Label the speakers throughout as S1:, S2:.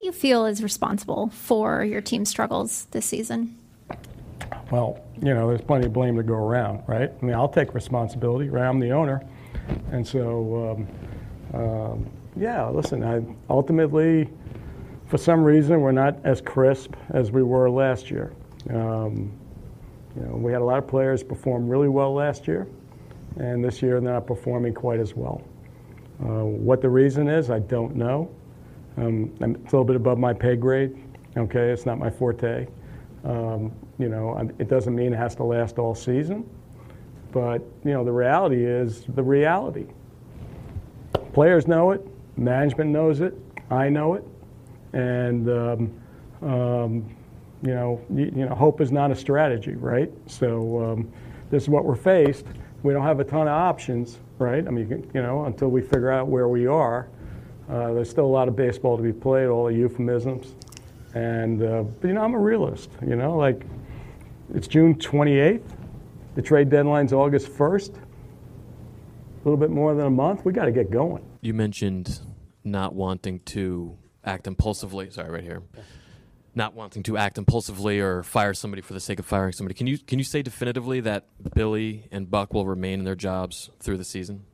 S1: You feel is responsible for your team's struggles this season?
S2: Well, you know, there's plenty of blame to go around, right? I mean, I'll take responsibility, right? I'm the owner. And so, um, um, yeah, listen, I ultimately, for some reason, we're not as crisp as we were last year. Um, you know, we had a lot of players perform really well last year, and this year they're not performing quite as well. Uh, what the reason is, I don't know. Um, it's a little bit above my pay grade. Okay, it's not my forte. Um, you know, it doesn't mean it has to last all season, but you know, the reality is the reality. Players know it, management knows it, I know it, and um, um, you know, you, you, know, hope is not a strategy, right? So um, this is what we're faced. We don't have a ton of options, right? I mean, you know, until we figure out where we are. Uh, there's still a lot of baseball to be played, all the euphemisms. And, uh, but, you know, I'm a realist, you know, like it's June 28th. The trade deadline's August 1st. A little bit more than a month. We got to get going.
S3: You mentioned not wanting to act impulsively. Sorry, right here. Not wanting to act impulsively or fire somebody for the sake of firing somebody. Can you can you say definitively that Billy and Buck will remain in their jobs through the season?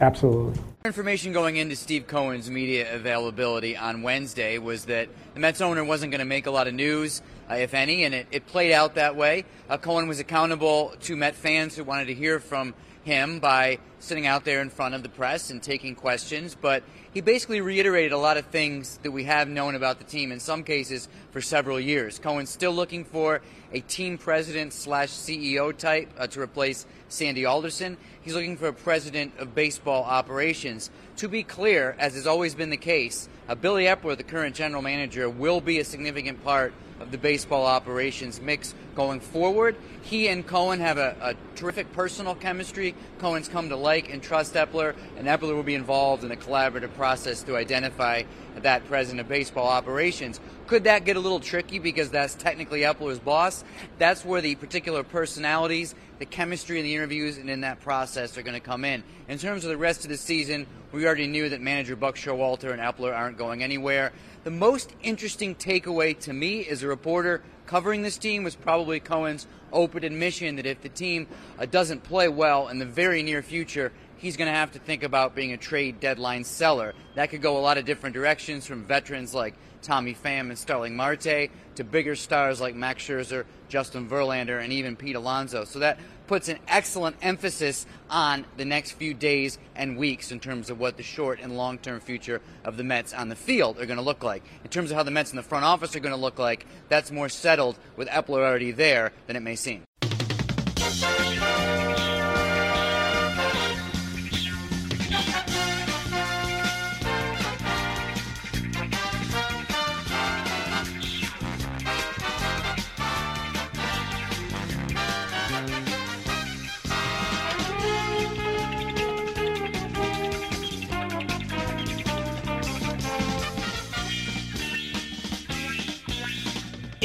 S2: Absolutely.
S4: Information going into Steve Cohen's media availability on Wednesday was that the Mets owner wasn't going to make a lot of news, uh, if any, and it, it, played out that way. Uh, Cohen was accountable to Met fans who wanted to hear from him by sitting out there in front of the press and taking questions, but he basically reiterated a lot of things that we have known about the team in some cases for several years. Cohen's still looking for a team president slash CEO type uh, to replace Sandy Alderson. He's looking for a president of baseball operations. To be clear, as has always been the case, uh, Billy Eppler, the current general manager, will be a significant part of the baseball operations mix going forward. He and Cohen have a, a, terrific personal chemistry. Cohen's come to like and trust Eppler, and Eppler will be involved in a collaborative process to identify that president of baseball operations. Could that get a little tricky because that's technically Eppler's boss? That's where the particular personalities, the chemistry in the interviews, and in that process are going to come in. In terms of the rest of the season, we already knew that manager Buck Showalter and Eppler aren't going anywhere. The most interesting takeaway to me as a reporter covering this team was probably Cohen's open admission that if the team uh, doesn't play well in the very near future, he's going to have to think about being a trade deadline seller. That could go a lot of different directions from veterans like Tommy Pham and Starling Marte to bigger stars like Max Scherzer, Justin Verlander, and even Pete Alonso. So that puts an excellent emphasis on the next few days and weeks in terms of what the short and long term future of the Mets on the field are going to look like. In terms of how the Mets in the front office are going to look like, that's more settled with Eppler already there than it may seem.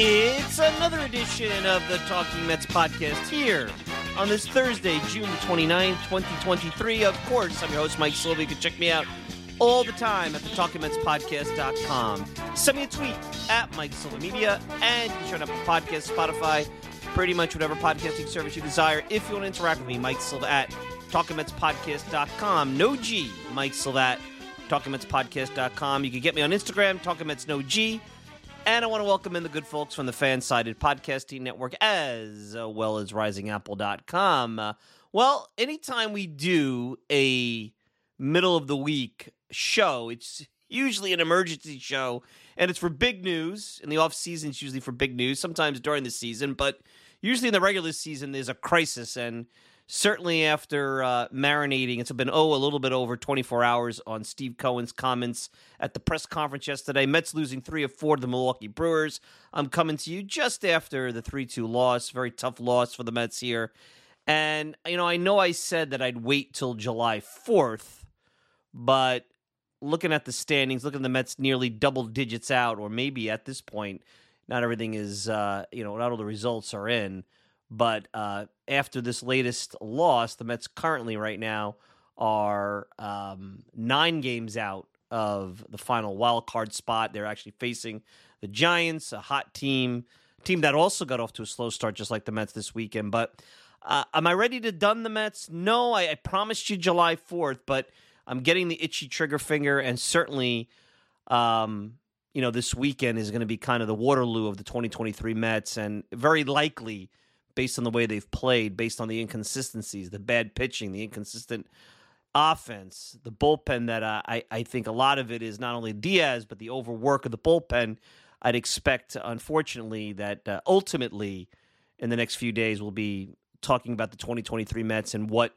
S5: It's another edition of the Talking Mets podcast here on this Thursday, June 29th, 2023. Of course, I'm your host, Mike Silva. You can check me out all the time at the TalkingMetsPodcast.com. Send me a tweet at Mike Silva Media, and you can turn up a podcast, Spotify, pretty much whatever podcasting service you desire. If you want to interact with me, Mike Silva at TalkingMetsPodcast.com. No G, Mike Silva at TalkingMetsPodcast.com. You can get me on Instagram, TalkingMets No G. And I want to welcome in the good folks from the Fansided Podcasting Network as well as RisingApple.com. Uh, well, anytime we do a middle of the week show, it's usually an emergency show and it's for big news. In the off season, it's usually for big news, sometimes during the season, but usually in the regular season, there's a crisis. And certainly after uh, marinating, it's been oh a little bit over 24 hours on Steve Cohen's comments at the press conference yesterday. Mets losing three of four to the Milwaukee Brewers. I'm coming to you just after the 3-2 loss, very tough loss for the Mets here. And you know, I know I said that I'd wait till July 4th, but looking at the standings, looking at the Mets nearly double digits out, or maybe at this point, not everything is uh, you know, not all the results are in. But uh, after this latest loss, the Mets currently right now are um, nine games out of the final wild card spot. They're actually facing the Giants, a hot team, team that also got off to a slow start, just like the Mets this weekend. But uh, am I ready to done the Mets? No, I, I promised you July fourth, but I'm getting the itchy trigger finger, and certainly, um, you know, this weekend is going to be kind of the Waterloo of the 2023 Mets, and very likely based on the way they've played, based on the inconsistencies, the bad pitching, the inconsistent offense, the bullpen that uh, I, I think a lot of it is not only Diaz, but the overwork of the bullpen. I'd expect, unfortunately, that uh, ultimately in the next few days we'll be talking about the 2023 Mets and what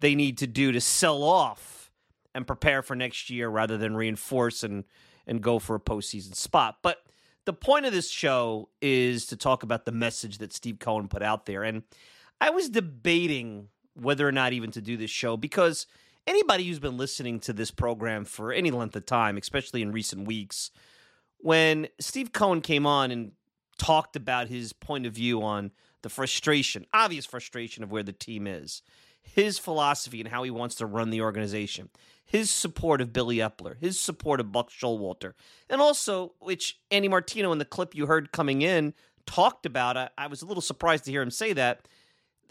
S5: they need to do to sell off and prepare for next year rather than reinforce and, and go for a postseason spot. But the point of this show is to talk about the message that Steve Cohen put out there. And I was debating whether or not even to do this show because anybody who's been listening to this program for any length of time, especially in recent weeks, when Steve Cohen came on and talked about his point of view on the frustration, obvious frustration of where the team is, his philosophy and how he wants to run the organization, his support of Billy Eppler, his support of Buck Showalter, and also, which Andy Martino in the clip you heard coming in talked about. I, I was a little surprised to hear him say that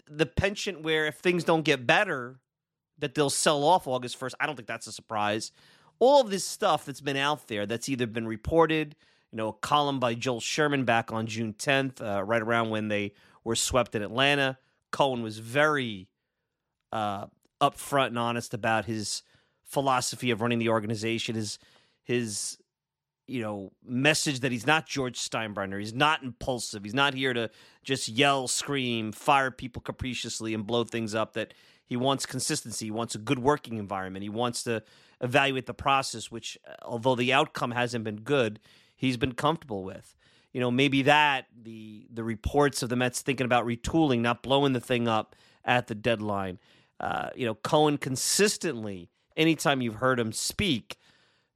S5: the penchant where if things don't get better, that they'll sell off August 1st. I don't think that's a surprise. All of this stuff that's been out there that's either been reported, you know, a column by Joel Sherman back on June 10th, uh, right around when they were swept in Atlanta. Cohen was very uh, upfront and honest about his philosophy of running the organization, his his you know message that he's not George Steinbrenner, he's not impulsive, he's not here to just yell, scream, fire people capriciously and blow things up. That he wants consistency, he wants a good working environment, he wants to evaluate the process, which uh, although the outcome hasn't been good, he's been comfortable with. You know, maybe that the the reports of the Mets thinking about retooling, not blowing the thing up at the deadline. Uh, you know, Cohen consistently anytime you've heard him speak,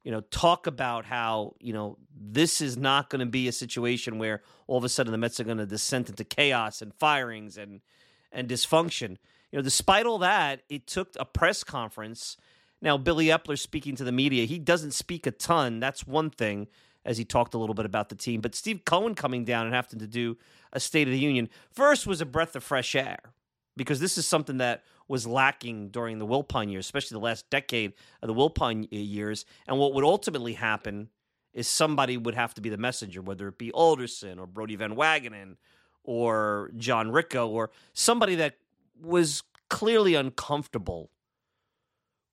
S5: you know, talk about how, you know, this is not going to be a situation where all of a sudden the Mets are going to descend into chaos and firings and and dysfunction. You know, despite all that, it took a press conference. Now, Billy Eppler speaking to the media, he doesn't speak a ton. That's one thing, as he talked a little bit about the team. But Steve Cohen coming down and having to do a State of the Union first was a breath of fresh air because this is something that was lacking during the Wilpon years, especially the last decade of the Wilpon years. And what would ultimately happen is somebody would have to be the messenger, whether it be Alderson or Brodie Van Wagenen or John Ricco or somebody that was clearly uncomfortable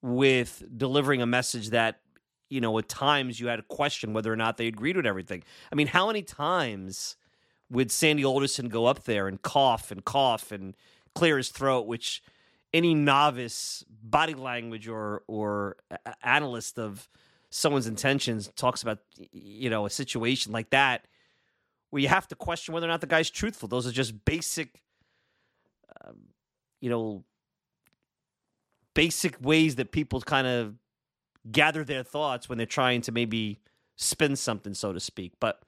S5: with delivering a message that you know at times you had to question whether or not they agreed with everything. I mean, how many times would Sandy Alderson go up there and cough and cough and clear his throat, which any novice body language or or analyst of someone's intentions talks about you know a situation like that where you have to question whether or not the guy's truthful. Those are just basic, um, you know, basic ways that people kind of gather their thoughts when they're trying to maybe spin something, so to speak. But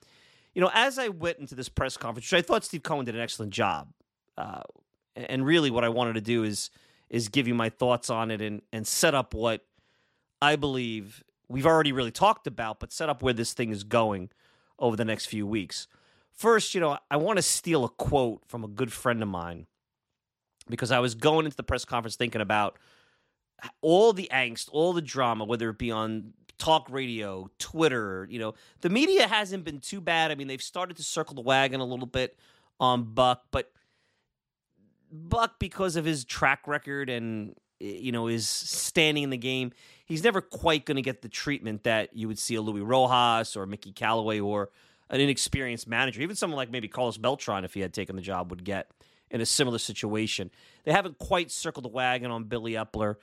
S5: you know, as I went into this press conference, which I thought Steve Cohen did an excellent job, uh, and really what I wanted to do is is give you my thoughts on it and and set up what I believe we've already really talked about, but set up where this thing is going over the next few weeks. First, you know, I want to steal a quote from a good friend of mine because I was going into the press conference thinking about all the angst, all the drama, whether it be on talk radio, Twitter, you know, the media hasn't been too bad. I mean, they've started to circle the wagon a little bit on Buck, but Buck, because of his track record and you know his standing in the game, he's never quite going to get the treatment that you would see a Luis Rojas or Mickey Callaway or an inexperienced manager, even someone like maybe Carlos Beltran, if he had taken the job, would get in a similar situation. They haven't quite circled the wagon on Billy Eppler,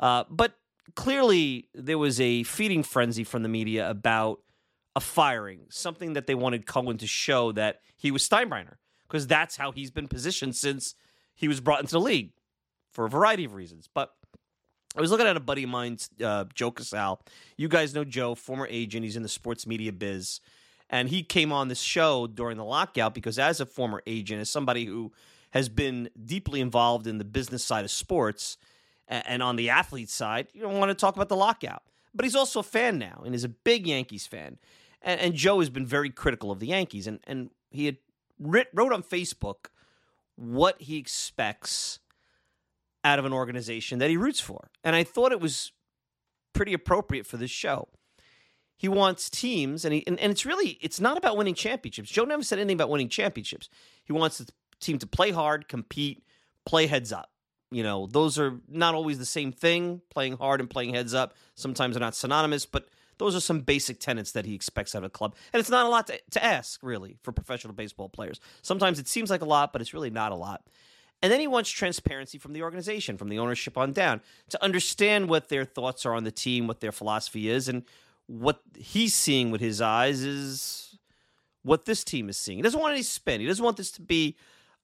S5: uh, but clearly there was a feeding frenzy from the media about a firing, something that they wanted Cohen to show that he was Steinbrenner, because that's how he's been positioned since he was brought into the league for a variety of reasons. But I was looking at a buddy of mine, uh, Joe Casal. You guys know Joe, former agent. He's in the sports media biz. And he came on this show during the lockout because, as a former agent, as somebody who has been deeply involved in the business side of sports and on the athlete side, you don't want to talk about the lockout. But he's also a fan now and is a big Yankees fan. And, and Joe has been very critical of the Yankees. And, and he had writ, wrote on Facebook what he expects out of an organization that he roots for. And I thought it was pretty appropriate for this show. He wants teams, and, he, and, and it's really it's not about winning championships. Joe never said anything about winning championships. He wants the team to play hard, compete, play heads up. You know, those are not always the same thing. Playing hard and playing heads up sometimes are not synonymous, but those are some basic tenets that he expects out of a club. And it's not a lot to, to ask, really, for professional baseball players. Sometimes it seems like a lot, but it's really not a lot. And then he wants transparency from the organization, from the ownership on down, to understand what their thoughts are on the team, what their philosophy is, and what he's seeing with his eyes is what this team is seeing. He doesn't want any spin. He doesn't want this to be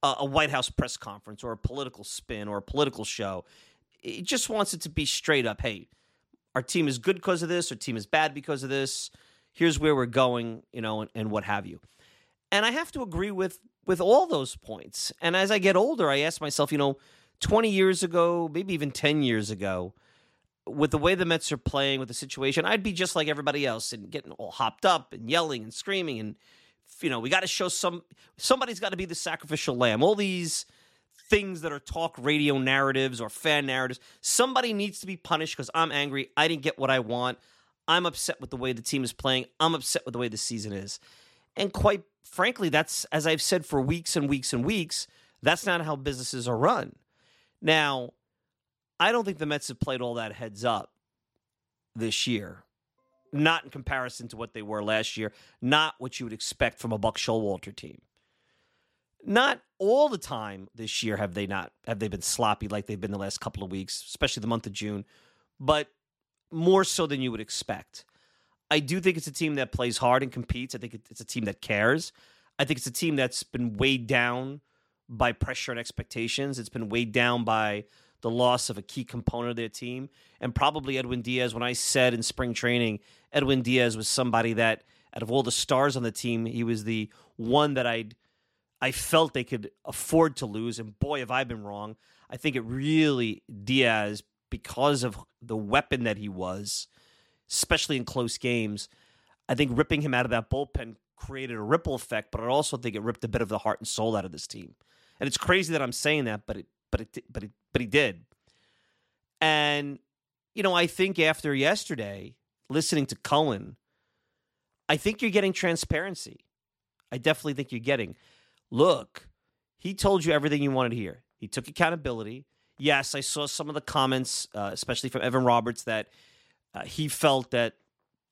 S5: a, a White House press conference or a political spin or a political show. He just wants it to be straight up hey, our team is good because of this, our team is bad because of this. Here's where we're going, you know, and, and what have you. And I have to agree with with all those points. And as I get older, I ask myself, you know, 20 years ago, maybe even 10 years ago, with the way the Mets are playing, with the situation, I'd be just like everybody else and getting all hopped up and yelling and screaming. And, you know, we got to show some, somebody's got to be the sacrificial lamb. All these things that are talk radio narratives or fan narratives, somebody needs to be punished because I'm angry. I didn't get what I want. I'm upset with the way the team is playing. I'm upset with the way the season is. And quite frankly, that's, as I've said for weeks and weeks and weeks, that's not how businesses are run. Now, I don't think the Mets have played all that heads up this year. Not in comparison to what they were last year, not what you would expect from a Buck Showalter team. Not all the time this year have they not have they been sloppy like they've been the last couple of weeks, especially the month of June, but more so than you would expect. I do think it's a team that plays hard and competes. I think it's a team that cares. I think it's a team that's been weighed down by pressure and expectations. It's been weighed down by the loss of a key component of their team. And probably Edwin Diaz, when I said in spring training, Edwin Diaz was somebody that, out of all the stars on the team, he was the one that I'd I felt they could afford to lose. And boy, have I been wrong. I think it really Diaz, because of the weapon that he was, especially in close games. I think ripping him out of that bullpen created a ripple effect, but I also think it ripped a bit of the heart and soul out of this team. And it's crazy that I'm saying that, but it, but it, but it, but he did. And you know, I think after yesterday, listening to Cohen, I think you're getting transparency. I definitely think you're getting. Look, he told you everything you wanted to hear. He took accountability. Yes, I saw some of the comments, uh, especially from Evan Roberts, that uh, he felt that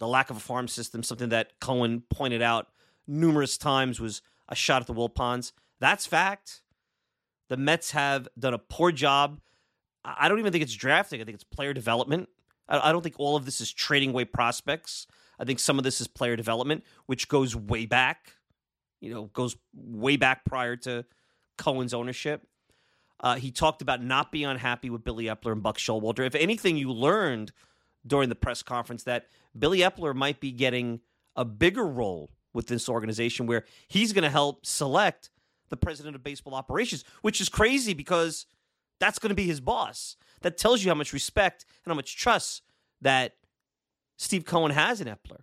S5: the lack of a farm system, something that Cohen pointed out numerous times, was a shot at the Wilpons. That's fact. The Mets have done a poor job. I don't even think it's drafting. I think it's player development. I don't think all of this is trading away prospects. I think some of this is player development, which goes way back. You know, goes way back prior to Cohen's ownership. Uh, he talked about not being unhappy with Billy Eppler and Buck Showalter. If anything, you learned during the press conference that Billy Eppler might be getting a bigger role with this organization where he's going to help select the president of baseball operations, which is crazy because that's going to be his boss. That tells you how much respect and how much trust that Steve Cohen has in Eppler.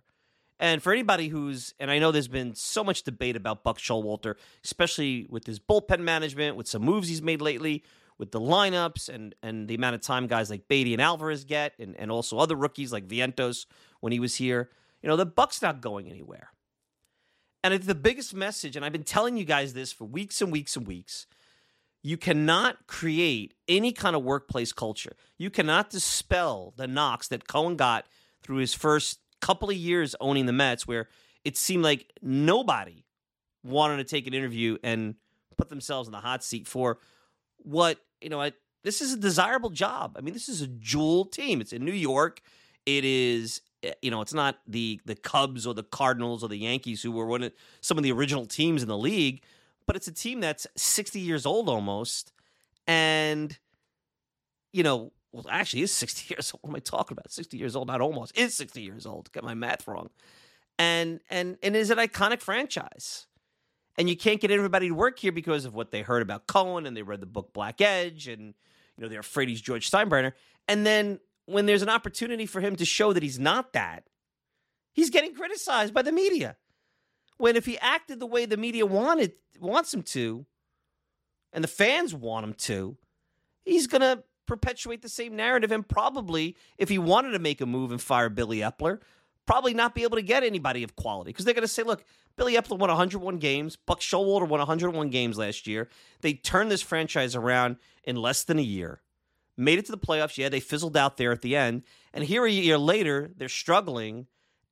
S5: And for anybody who's, and I know there's been so much debate about Buck Showalter, especially with his bullpen management, with some moves he's made lately, with the lineups and and the amount of time guys like Baty and Alvarez get, and, and also other rookies like Vientos when he was here. You know, the Buck's not going anywhere. And it's the biggest message, and I've been telling you guys this for weeks and weeks and weeks, you cannot create any kind of workplace culture. You cannot dispel the knocks that Cohen got through his first couple of years owning the Mets, where it seemed like nobody wanted to take an interview and put themselves in the hot seat for what you know. I, this is a desirable job. I mean, this is a jewel team. It's in New York. It is eh, you know, it's not the the Cubs or the Cardinals or the Yankees who were one of some of the original teams in the league, but it's a team that's 60 years old almost and you know, well actually is 60 years old. What am I talking about? 60 years old, not almost. Is 60 years old. Get my math wrong. And and and is an iconic franchise. And you can't get everybody to work here because of what they heard about Cohen and they read the book Black Edge and you know, they're afraid he's George Steinbrenner. And then when there's an opportunity for him to show that he's not that, he's getting criticized by the media. When if he acted the way the media wanted wants him to, and the fans want him to, he's gonna perpetuate the same narrative and probably, if he wanted to make a move and fire Billy Eppler, probably not be able to get anybody of quality because they're going to say, look, Billy Eppler won 101 games. Buck Showalter won 101 games last year. They turned this franchise around in less than a year made it to the playoffs. Yeah, they fizzled out there at the end. And here a year later, they're struggling.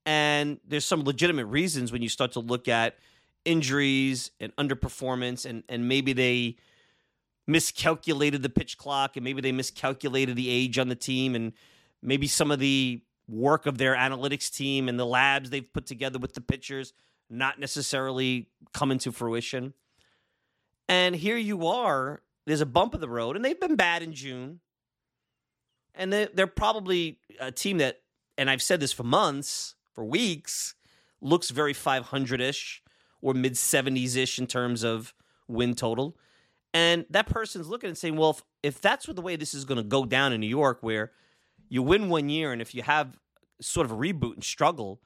S5: And there's some legitimate reasons when you start to look at injuries and underperformance, and, and maybe they miscalculated the pitch clock, and maybe they miscalculated the age on the team, and maybe some of the work of their analytics team and the labs they've put together with the pitchers not necessarily come into fruition. And here you are, there's a bump in the road, and they've been bad in June and they, they're probably a team that, and I've said this for months, for weeks, looks very 500 ish or mid 70s ish in terms of win total. And that person's looking and saying, well, if, if that's the way this is going to go down in New York, where you win one year, and if you have sort of a reboot and struggle,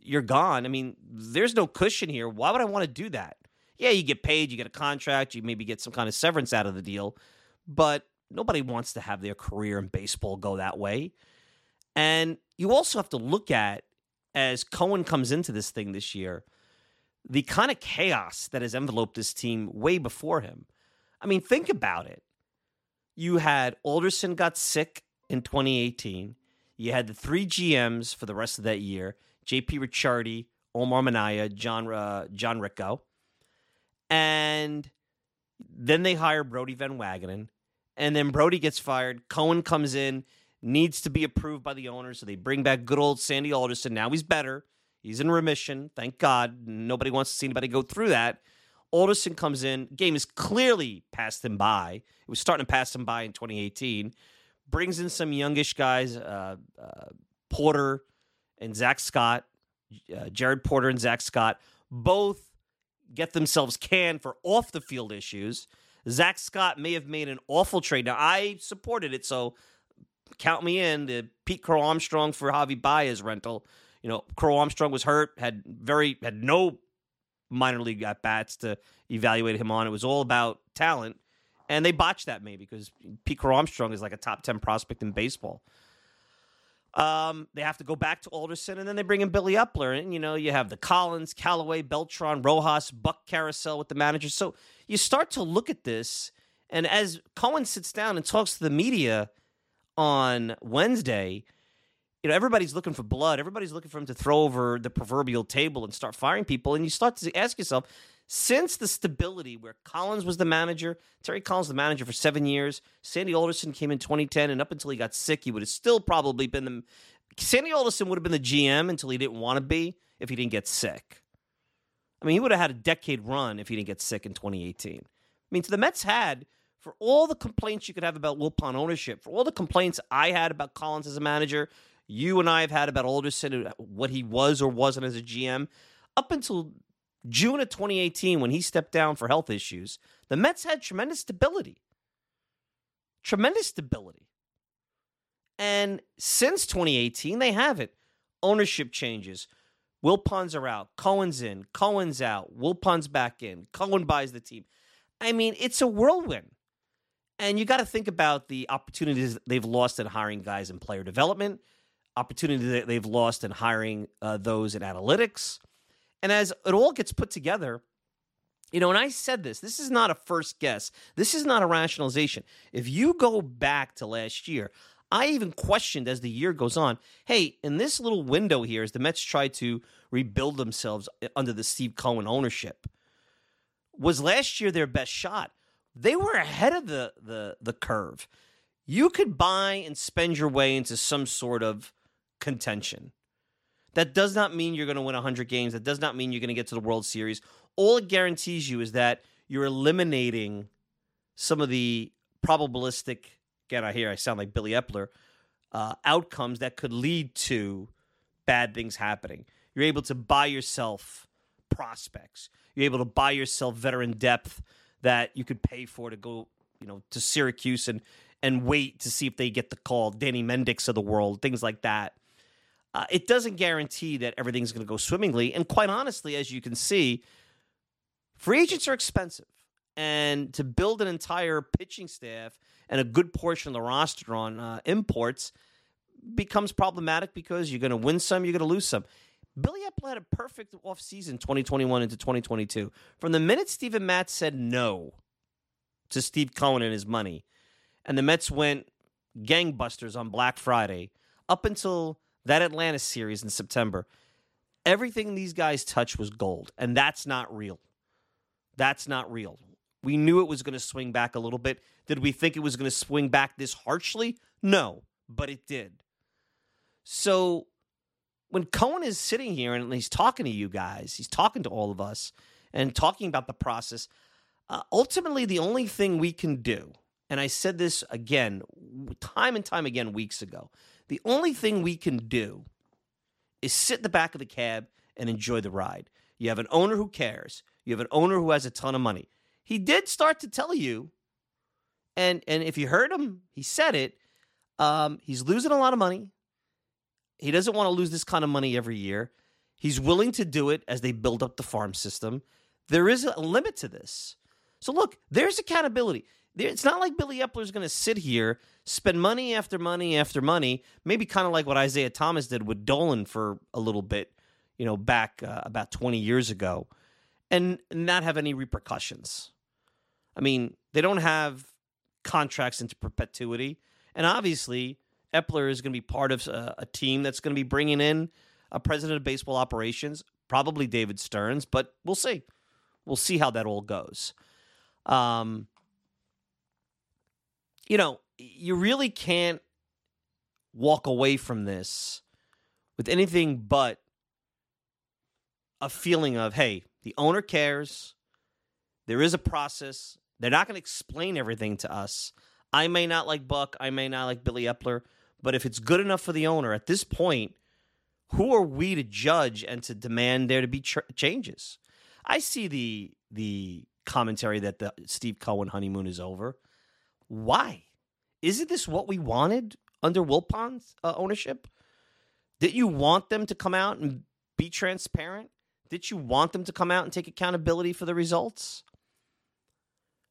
S5: you're gone. I mean, there's no cushion here. Why would I want to do that? Yeah, you get paid, you get a contract, you maybe get some kind of severance out of the deal, but Nobody wants to have their career in baseball go that way. And you also have to look at, as Cohen comes into this thing this year, the kind of chaos that has enveloped this team way before him. I mean, think about it. You had Alderson got sick in 2018. You had the three GMs for the rest of that year JP Ricciardi, Omar Minaya, John, uh, John Ricco. And then they hire Brodie Van Wagenen and then Brodie gets fired. Cohen comes in, needs to be approved by the owner, so they bring back good old Sandy Alderson. Now he's better. He's in remission. Thank God. Nobody wants to see anybody go through that. Alderson comes in. Game is clearly passed him by. It was starting to pass him by in 2018. Brings in some youngish guys, uh, uh, Porter and Zach Scott, uh, Jared Porter and Zach Scott, both get themselves canned for off the field issues. Zach Scott may have made an awful trade. Now I supported it, so count me in. The Pete Crow Armstrong for Javi Baez rental. You know, Crow Armstrong was hurt, had very had no minor league at bats to evaluate him on. It was all about talent, and they botched that maybe because Pete Armstrong is like a top ten prospect in baseball. Um, they have to go back to Alderson, and then they bring in Billy Eppler, and you know you have the Collins, Callaway, Beltran, Rojas, Buck Carousel with the managers. So you start to look at this, and as Cohen sits down and talks to the media on Wednesday, you know everybody's looking for blood. Everybody's looking for him to throw over the proverbial table and start firing people, and you start to ask yourself, since the stability where Collins was the manager, Terry Collins the manager for seven years, Sandy Alderson came in 2010, and up until he got sick, he would have still probably been the Sandy Alderson would have been the GM until he didn't want to be if he didn't get sick. I mean, he would have had a decade run if he didn't get sick in 2018. I mean, so the Mets had for all the complaints you could have about Wilpon ownership, for all the complaints I had about Collins as a manager, you and I have had about Alderson, what he was or wasn't as a GM, up until June of 2018, when he stepped down for health issues, the Mets had tremendous stability. Tremendous stability. And since 2018, they have it. Ownership changes. Wilpons are out. Cohen's in. Cohen's out. Wilpons back in. Cohen buys the team. I mean, it's a whirlwind. And you got to think about the opportunities they've lost in hiring guys in player development, opportunity that they've lost in hiring uh, those in analytics and as it all gets put together, you know, and I said this, this is not a first guess. This is not a rationalization. If you go back to last year, I even questioned as the year goes on, hey, in this little window here, as the Mets try to rebuild themselves under the Steve Cohen ownership, was last year their best shot. They were ahead of the the the curve. You could buy and spend your way into some sort of contention. That does not mean you're going to win 100 games. That does not mean you're going to get to the World Series. All it guarantees you is that you're eliminating some of the probabilistic, again, I hear I sound like Billy Eppler, uh, outcomes that could lead to bad things happening. You're able to buy yourself prospects. You're able to buy yourself veteran depth that you could pay for to go, you know, to Syracuse and and wait to see if they get the call. Danny Mendick of the world, things like that. Uh, it doesn't guarantee that everything's going to go swimmingly. And quite honestly, as you can see, free agents are expensive. And to build an entire pitching staff and a good portion of the roster on uh, imports becomes problematic because you're going to win some, you're going to lose some. Billy Eppler had a perfect offseason 2021 into 2022. From the minute Steven Matz said no to Steve Cohen and his money, and the Mets went gangbusters on Black Friday up until that Atlanta series in September. Everything these guys touched was gold, and that's not real. That's not real. We knew it was going to swing back a little bit. Did we think it was going to swing back this harshly? No, but it did. So when Cohen is sitting here and he's talking to you guys, he's talking to all of us and talking about the process, uh, ultimately, the only thing we can do and I said this again, time and time again, weeks ago. The only thing we can do is sit in the back of the cab and enjoy the ride. You have an owner who cares. You have an owner who has a ton of money. He did start to tell you, and and if you heard him, he said it. Um, he's losing a lot of money. He doesn't want to lose this kind of money every year. He's willing to do it as they build up the farm system. There is a limit to this. So look, there's accountability it's not like Billy Eppler is going to sit here, spend money after money after money, maybe kind of like what Isiah Thomas did with Dolan for a little bit, you know, back uh, about 20 years ago, and not have any repercussions. I mean, they don't have contracts into perpetuity. And obviously, Eppler is going to be part of a, uh, a team that's going to be bringing in a president of baseball operations, probably David Stearns, but we'll see. We'll see how that all goes. Um, you know, you really can't walk away from this with anything but a feeling of, hey, the owner cares. There is a process. They're not going to explain everything to us. I may not like Buck. I may not like Billy Eppler. But if it's good enough for the owner at this point, who are we to judge and to demand there to be ch- changes? I see the the commentary that the Steve Cohen honeymoon is over. Why? Isn't this what we wanted under Wilpon's uh, ownership? Did you want them to come out and be transparent? Did you want them to come out and take accountability for the results?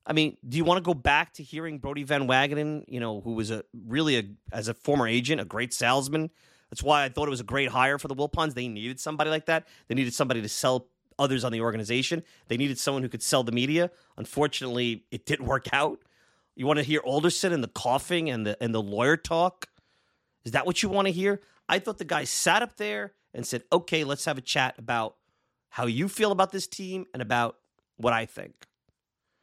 S5: I mean, do you want to go back to hearing Brodie Van Wagenen, you know, who was a really a as a former agent, a great salesman? That's why I thought it was a great hire for the Wilpons. They needed somebody like that. They needed somebody to sell others on the organization. They needed someone who could sell the media. Unfortunately, it didn't work out. You want to hear Alderson and the coughing and the and the lawyer talk? Is that what you want to hear? I thought the guy sat up there and said, "Okay, let's have a chat about how you feel about this team and about what I think."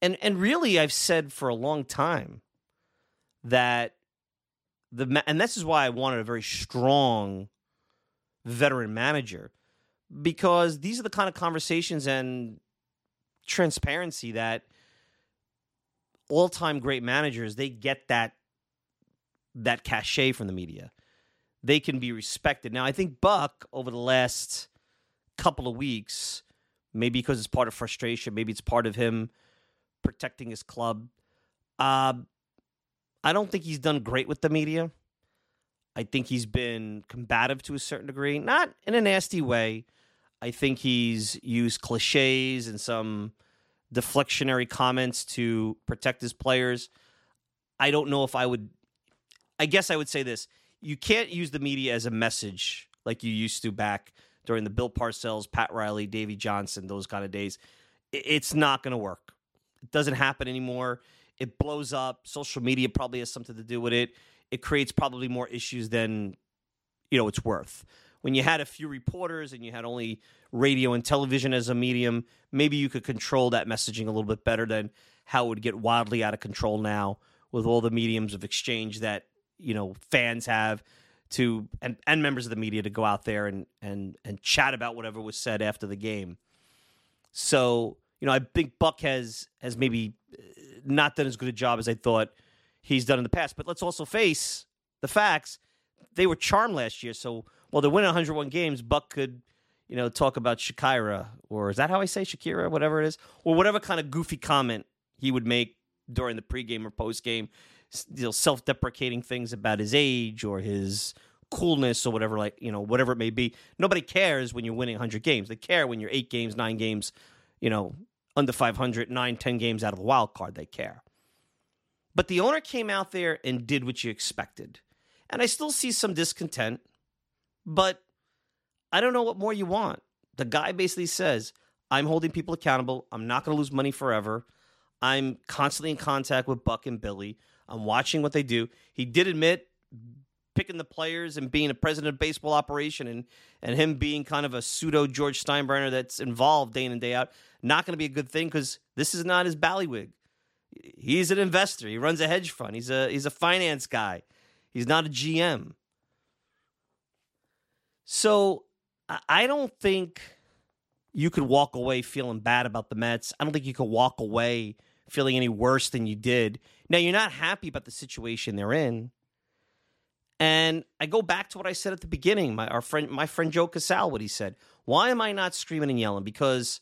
S5: And and really I've said for a long time that the and this is why I wanted a very strong veteran manager because these are the kind of conversations and transparency that all-time great managers they get that that cachet from the media. They can be respected. Now I think Buck over the last couple of weeks maybe because it's part of frustration, maybe it's part of him protecting his club. Uh, I don't think he's done great with the media. I think he's been combative to a certain degree, not in a nasty way. I think he's used cliches and some deflectionary comments to protect his players. I don't know if I would. I guess I would say this: you can't use the media as a message like you used to back during the Bill Parcells, Pat Riley, Davey Johnson, those kind of days. It's not going to work. It doesn't happen anymore. It blows up. Social media probably has something to do with it. It creates probably more issues than you know it's worth. When you had a few reporters and you had only radio and television as a medium, maybe you could control that messaging a little bit better than how it would get wildly out of control now with all the mediums of exchange that you know fans have to and, and members of the media to go out there and and and chat about whatever was said after the game. So you know, I think Buck has has maybe uh, not done as good a job as I thought he's done in the past. But let's also face the facts: they were charmed last year. So while they're winning 101 games, Buck could you know talk about Shakira or is that how I say Shakira, whatever it is, or whatever kind of goofy comment he would make during the pregame or postgame, you know, self-deprecating things about his age or his coolness or whatever, like you know, whatever it may be. Nobody cares when you're winning 100 games. They care when you're eight games, nine games, you know, under 500, nine, 10 games out of a wild card. They care. But the owner came out there and did what you expected. And I still see some discontent, but I don't know what more you want. The guy basically says, I'm holding people accountable. I'm not going to lose money forever. I'm constantly in contact with Buck and Billy. I'm watching what they do. He did admit picking the players and being a president of baseball operation and and him being kind of a pseudo George Steinbrenner that's involved day in and day out. Not going to be a good thing because this is not his ballywig. He's an investor. He runs a hedge fund. He's a he's a finance guy. He's not a GM. So I don't think you could walk away feeling bad about the Mets. I don't think you could walk away feeling any worse than you did. Now, you're not happy about the situation they're in. And I go back to what I said at the beginning. My our friend, my friend Joe Casal, what he said. Why am I not screaming and yelling? Because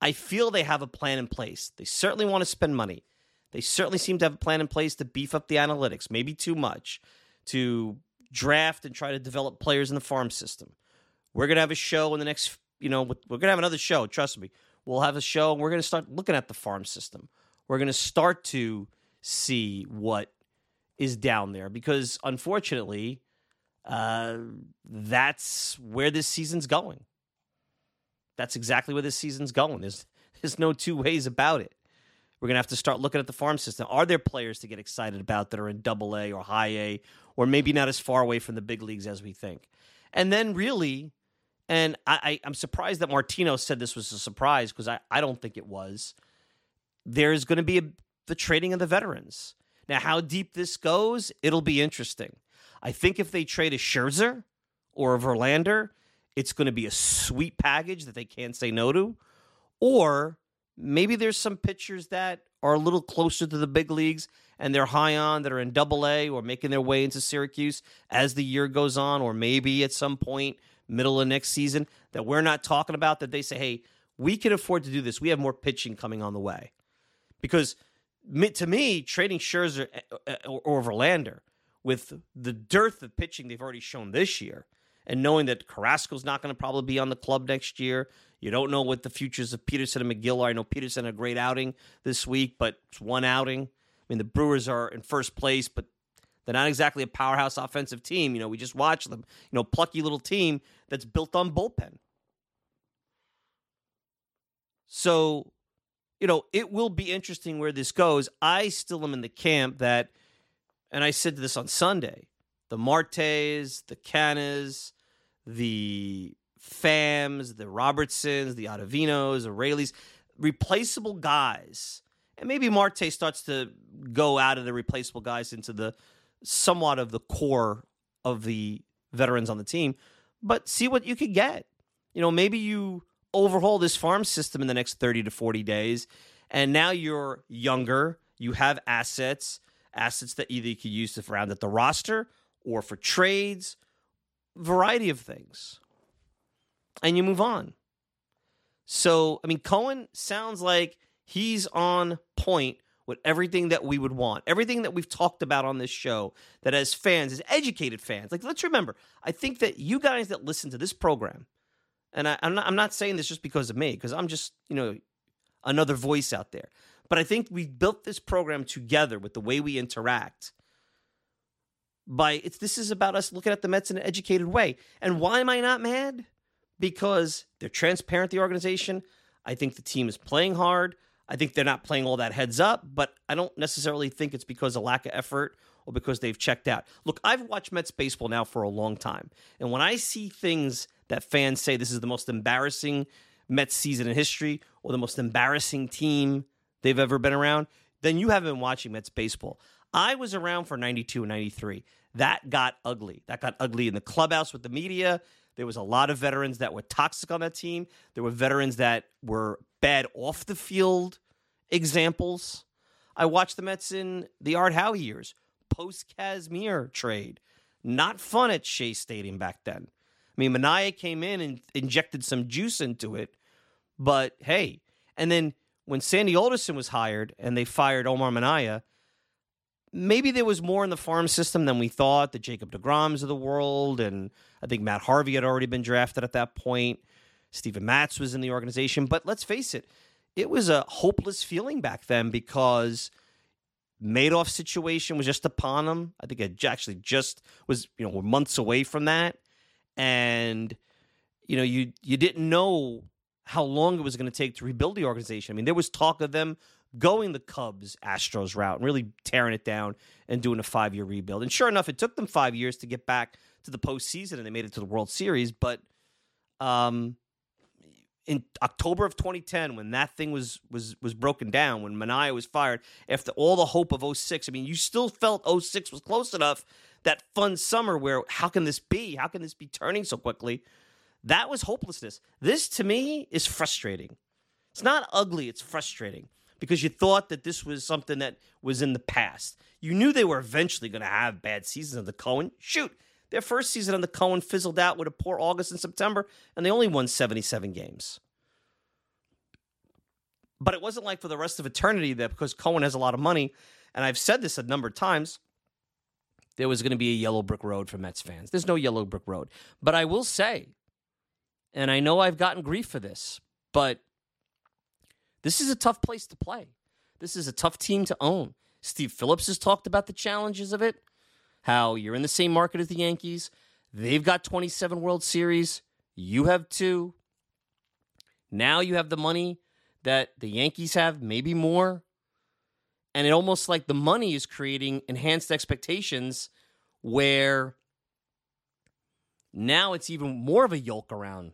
S5: I feel they have a plan in place. They certainly want to spend money. They certainly seem to have a plan in place to beef up the analytics, maybe too much, to draft and try to develop players in the farm system. We're gonna have a show in the next, you know, we're gonna have another show. Trust me, we'll have a show. and We're gonna start looking at the farm system. We're gonna start to see what is down there because unfortunately, uh, that's where this season's going. That's exactly where this season's going. There's there's no two ways about it. We're gonna have to start looking at the farm system. Are there players to get excited about that are in Double A or High A, or maybe not as far away from the big leagues as we think? And then really, and I, I, am surprised that Martino said this was a surprise because I, I don't think it was. There's going to be a, the trading of the veterans. Now, how deep this goes, it'll be interesting. I think if they trade a Scherzer or a Verlander, it's going to be a sweet package that they can't say no to. Or maybe there's some pitchers that are a little closer to the big leagues and they're high on that are in double A or making their way into Syracuse as the year goes on, or maybe at some point, middle of next season, that we're not talking about that they say, hey, we can afford to do this. We have more pitching coming on the way. Because to me, trading Scherzer eh, eh, or Verlander with the dearth of pitching they've already shown this year, and knowing that Carrasco's not going to probably be on the club next year, you don't know what the futures of Peterson and Megill are. I know Peterson had a great outing this week, but it's one outing. I mean, the Brewers are in first place, but they're not exactly a powerhouse offensive team. You know, we just watched them. You know, plucky little team that's built on bullpen. So you know, it will be interesting where this goes. I still am in the camp that, and I said this on Sunday, the Martes, the Canhas, the Phams, the Robertsons, the Ottavinos, the Raley's, replaceable guys. And maybe Marte starts to go out of the replaceable guys into the somewhat of the core of the veterans on the team, but see what you could get. You know, maybe you overhaul this farm system in the next 30 to 40 days. And now you're younger, you have assets, assets that either you could use to round out the roster or for trades, variety of things. And you move on. So, I mean, Cohen sounds like he's on point with everything that we would want, everything that we've talked about on this show, that as fans, as educated fans, like let's remember, I think that you guys that listen to this program, and I, I'm not I'm not saying this just because of me, because I'm just you know another voice out there. But I think we built this program together with the way we interact. By it's this is about us looking at the Mets in an educated way. And why am I not mad? Because they're transparent, the organization. I think the team is playing hard. I think they're not playing all that heads up, but I don't necessarily think it's because of lack of effort or because they've checked out. Look, I've watched Mets baseball now for a long time. And when I see things that fans say this is the most embarrassing Mets season in history or the most embarrassing team they've ever been around, then you haven't been watching Mets baseball. I was around for 92 and 93. That got ugly. That got ugly in the clubhouse with the media. There was a lot of veterans that were toxic on that team. There were veterans that were bad off the field examples. I watched the Mets in the Art Howe years, post Kazmir trade. Not fun at Shea Stadium back then. I mean, Minaya came in and injected some juice into it, but hey, and then when Sandy Alderson was hired and they fired Omar Minaya, maybe there was more in the farm system than we thought. The Jacob DeGroms of the world, and I think Matt Harvey had already been drafted at that point. Steven Matz was in the organization, but let's face it, it was a hopeless feeling back then because Madoff's situation was just upon him. I think it actually just was, you know, months away from that, and you know, you you didn't know how long it was going to take to rebuild the organization. I mean, there was talk of them going the Cubs Astros route and really tearing it down and doing a five year rebuild. And sure enough, it took them five years to get back to the postseason and they made it to the World Series. But um, in October of 2010, when that thing was was was broken down, when Minaya was fired, after all the hope of 06, I mean, you still felt 06 was close enough. That fun summer where how can this be? How can this be turning so quickly? That was hopelessness. This to me is frustrating. It's not ugly, it's frustrating because you thought that this was something that was in the past. You knew they were eventually going to have bad seasons of the Cohen. Shoot, their first season on the Cohen fizzled out with a poor August and September, and they only won 77 games. But it wasn't like for the rest of eternity that because Cohen has a lot of money, and I've said this a number of times, there was going to be a yellow brick road for Mets fans. There's no yellow brick road. But I will say, and I know I've gotten grief for this, but this is a tough place to play. This is a tough team to own. Steve Phillips has talked about the challenges of it, how you're in the same market as the Yankees. They've got 27 World Series. You have two. Now you have the money that the Yankees have, maybe more. And it almost like the money is creating enhanced expectations where now it's even more of a yoke around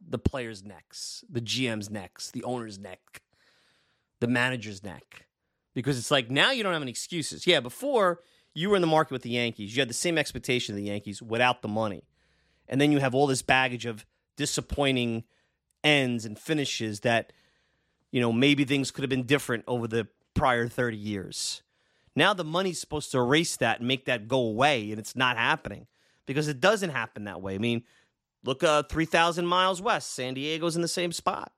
S5: the player's necks, the GM's necks, the owner's neck, the manager's neck. Because it's like now you don't have any excuses. Yeah, before you were in the market with the Yankees, you had the same expectation of the Yankees without the money. And then you have all this baggage of disappointing ends and finishes that, you know, maybe things could have been different over the prior 30 years. Now the money's supposed to erase that and make that go away, and it's not happening because it doesn't happen that way. I mean, look uh, 3,000 miles west, San Diego's in the same spot.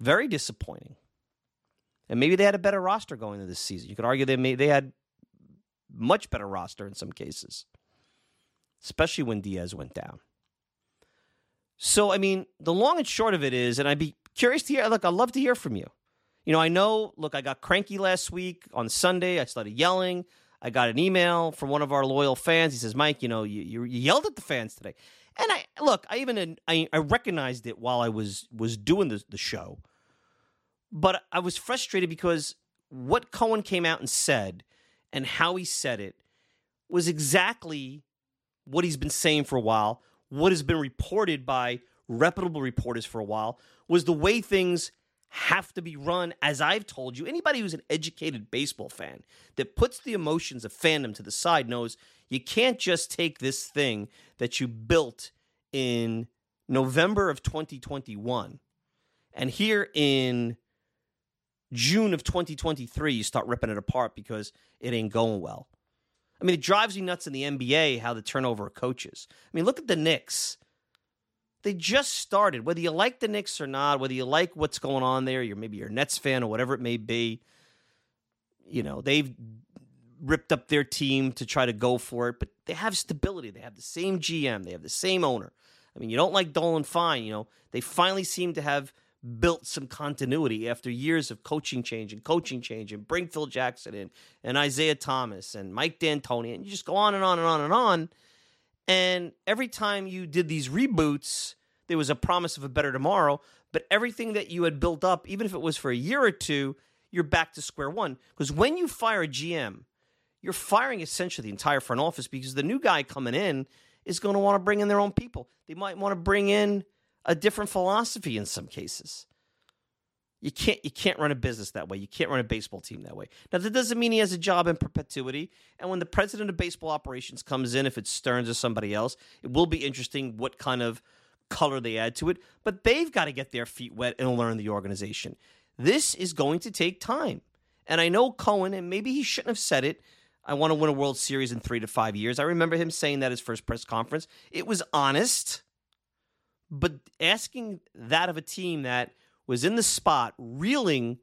S5: Very disappointing. And maybe they had a better roster going into this season. You could argue they may, they had much better roster in some cases, especially when Diaz went down. So, I mean, the long and short of it is, and I'd be curious to hear, look, I'd love to hear from you. You know, I know, look, I got cranky last week on Sunday. I started yelling. I got an email from one of our loyal fans. He says, Mike, you know, you, you yelled at the fans today. And I look, I even I, I recognized it while I was was doing the, the show. But I was frustrated because what Cohen came out and said and how he said it was exactly what he's been saying for a while, what has been reported by reputable reporters for a while, was the way things have to be run, as I've told you. Anybody who's an educated baseball fan that puts the emotions of fandom to the side knows you can't just take this thing that you built in November of 2021 and here in June of 2023 you start ripping it apart because it ain't going well. I mean, it drives me nuts in the NBA how the turnover of coaches. I mean, look at the Knicks. They just started. Whether you like the Knicks or not, whether you like what's going on there, you're maybe you're a Nets fan or whatever it may be. You know, they've ripped up their team to try to go for it, but they have stability. They have the same GM, they have the same owner. I mean, you don't like Dolan, fine. You know, they finally seem to have built some continuity after years of coaching change and coaching change and bring Phil Jackson in and Isiah Thomas and Mike D'Antoni and you just go on and on and on and on. And every time you did these reboots, there was a promise of a better tomorrow. But everything that you had built up, even if it was for a year or two, you're back to square one. Because when you fire a GM, you're firing essentially the entire front office because the new guy coming in is going to want to bring in their own people. They might want to bring in a different philosophy in some cases. You can't you can't run a business that way. You can't run a baseball team that way. Now that doesn't mean he has a job in perpetuity. And when the president of baseball operations comes in, if it's Stearns or somebody else, it will be interesting what kind of color they add to it. But they've got to get their feet wet and learn the organization. This is going to take time. And I know Cohen, and maybe he shouldn't have said it. I want to win a World Series in three to five years. I remember him saying that at his first press conference. It was honest, but asking that of a team that was in the spot, reeling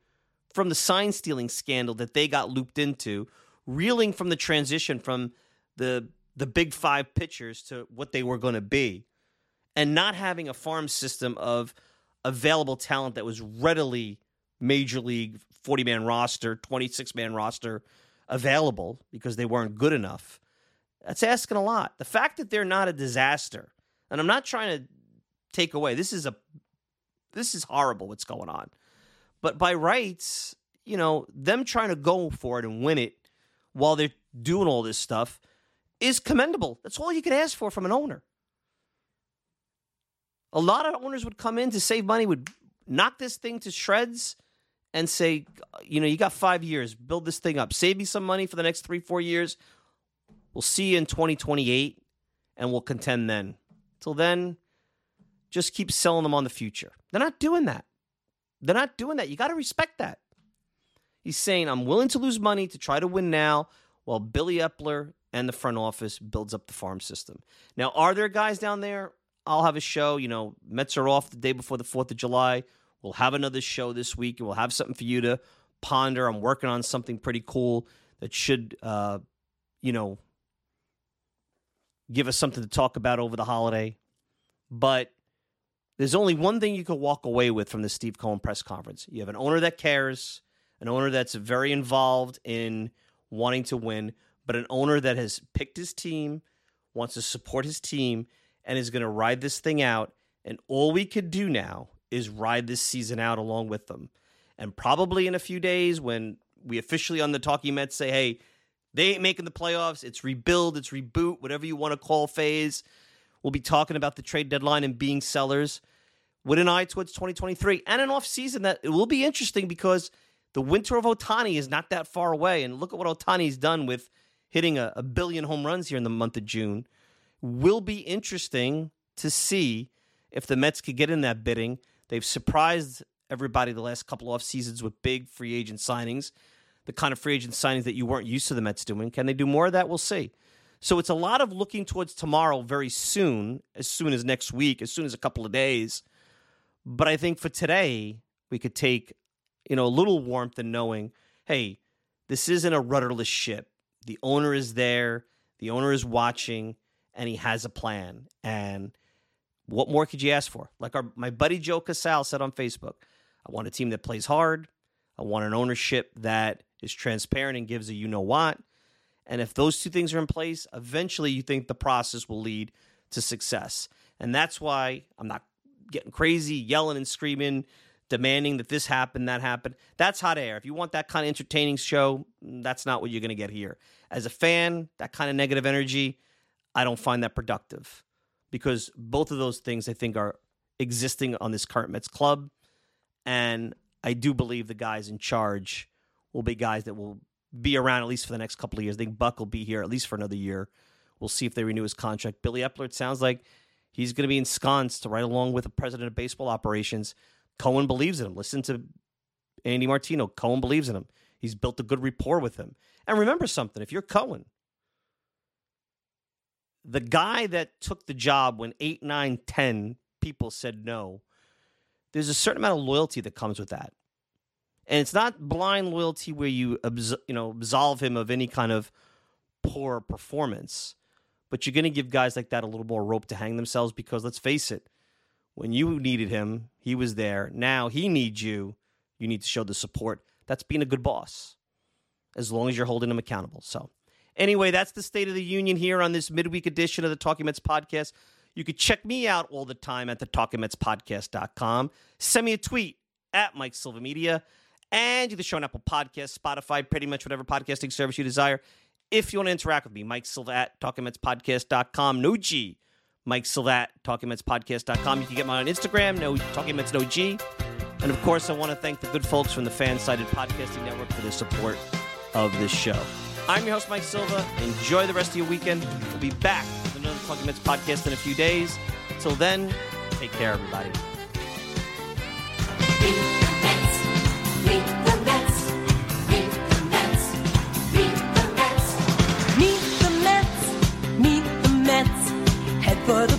S5: from the sign stealing scandal that they got looped into, reeling from the transition from the the big five pitchers to what they were going to be, and not having a farm system of available talent that was readily major league 40 man roster, 26 man roster available because they weren't good enough. That's asking a lot. The fact that they're not a disaster, and I'm not trying to take away, this is a this is horrible what's going on. But by rights, you know, them trying to go for it and win it while they're doing all this stuff is commendable. That's all you can ask for from an owner. A lot of owners would come in to save money, would knock this thing to shreds and say, you know, you got five years, build this thing up, save me some money for the next three, four years. We'll see you in 2028 and we'll contend then. Till then, just keep selling them on the future. They're not doing that. They're not doing that. You got to respect that. He's saying, I'm willing to lose money to try to win now while Billy Eppler and the front office builds up the farm system. Now, are there guys down there? I'll have a show. You know, Mets are off the day before the 4th of July. We'll have another show this week and we'll have something for you to ponder. I'm working on something pretty cool that should, uh, you know, give us something to talk about over the holiday. But there's only one thing you could walk away with from the Steve Cohen press conference. You have an owner that cares, an owner that's very involved in wanting to win, but an owner that has picked his team, wants to support his team, and is going to ride this thing out. And all we could do now is ride this season out along with them. And probably in a few days, when we officially on the Talking Mets say, hey, they ain't making the playoffs, it's rebuild, it's reboot, whatever you want to call phase. We'll be talking about the trade deadline and being sellers with an eye towards 2023 and an off season that it will be interesting because the winter of Ohtani is not that far away. And look at what Ohtani's done with hitting a, a billion home runs here in the month of June. Will be interesting to see if the Mets could get in that bidding They've surprised everybody the last couple off seasons with big free agent signings, the kind of free agent signings that you weren't used to the Mets doing. Can they do more of that? We'll see. So it's a lot of looking towards tomorrow very soon, as soon as next week, as soon as a couple of days. But I think for today, we could take, you know, a little warmth in knowing, hey, this isn't a rudderless ship. The owner is there, the owner is watching, and he has a plan. And what more could you ask for? Like our my buddy Joe Casal said on Facebook, I want a team that plays hard. I want an ownership that is transparent and gives a you know what. And if those two things are in place, eventually you think the process will lead to success. And that's why I'm not getting crazy, yelling and screaming, demanding that this happen, that happen. That's hot air. If you want that kind of entertaining show, that's not what you're going to get here. As a fan, that kind of negative energy, I don't find that productive because both of those things I think are existing on this current Mets club. And I do believe the guys in charge will be guys that will be around at least for the next couple of years. I think Buck will be here at least for another year. We'll see if they renew his contract. Billy Eppler, it sounds like he's going to be ensconced right along with the president of baseball operations. Cohen believes in him. Listen to Andy Martino. Cohen believes in him. He's built a good rapport with him. And remember something if you're Cohen, the guy that took the job when eight, nine, ten people said no, there's a certain amount of loyalty that comes with that. And it's not blind loyalty where you you know absolve him of any kind of poor performance, but you're going to give guys like that a little more rope to hang themselves because let's face it, when you needed him, he was there. Now he needs you. You need to show the support. That's being a good boss, as long as you're holding him accountable. So, anyway, that's the State of the Union here on this midweek edition of the Talking Mets podcast. You can check me out all the time at the TalkingMetsPodcast.com. Send me a tweet at Mike Silva Media and do the show on Apple Podcasts, Spotify, pretty much whatever podcasting service you desire. If you want to interact with me, Mike Silva at TalkingMetsPodcast.com. No G. Mike Silva at TalkingMetsPodcast.com. You can get me on Instagram, no Talking Mets, no G. And of course, I want to thank the good folks from the Fansided Podcasting Network for the support of this show. I'm your host, Mike Silva. Enjoy the rest of your weekend. We'll be back with another Talking Mets podcast in a few days. Till then, take care, everybody.
S6: Head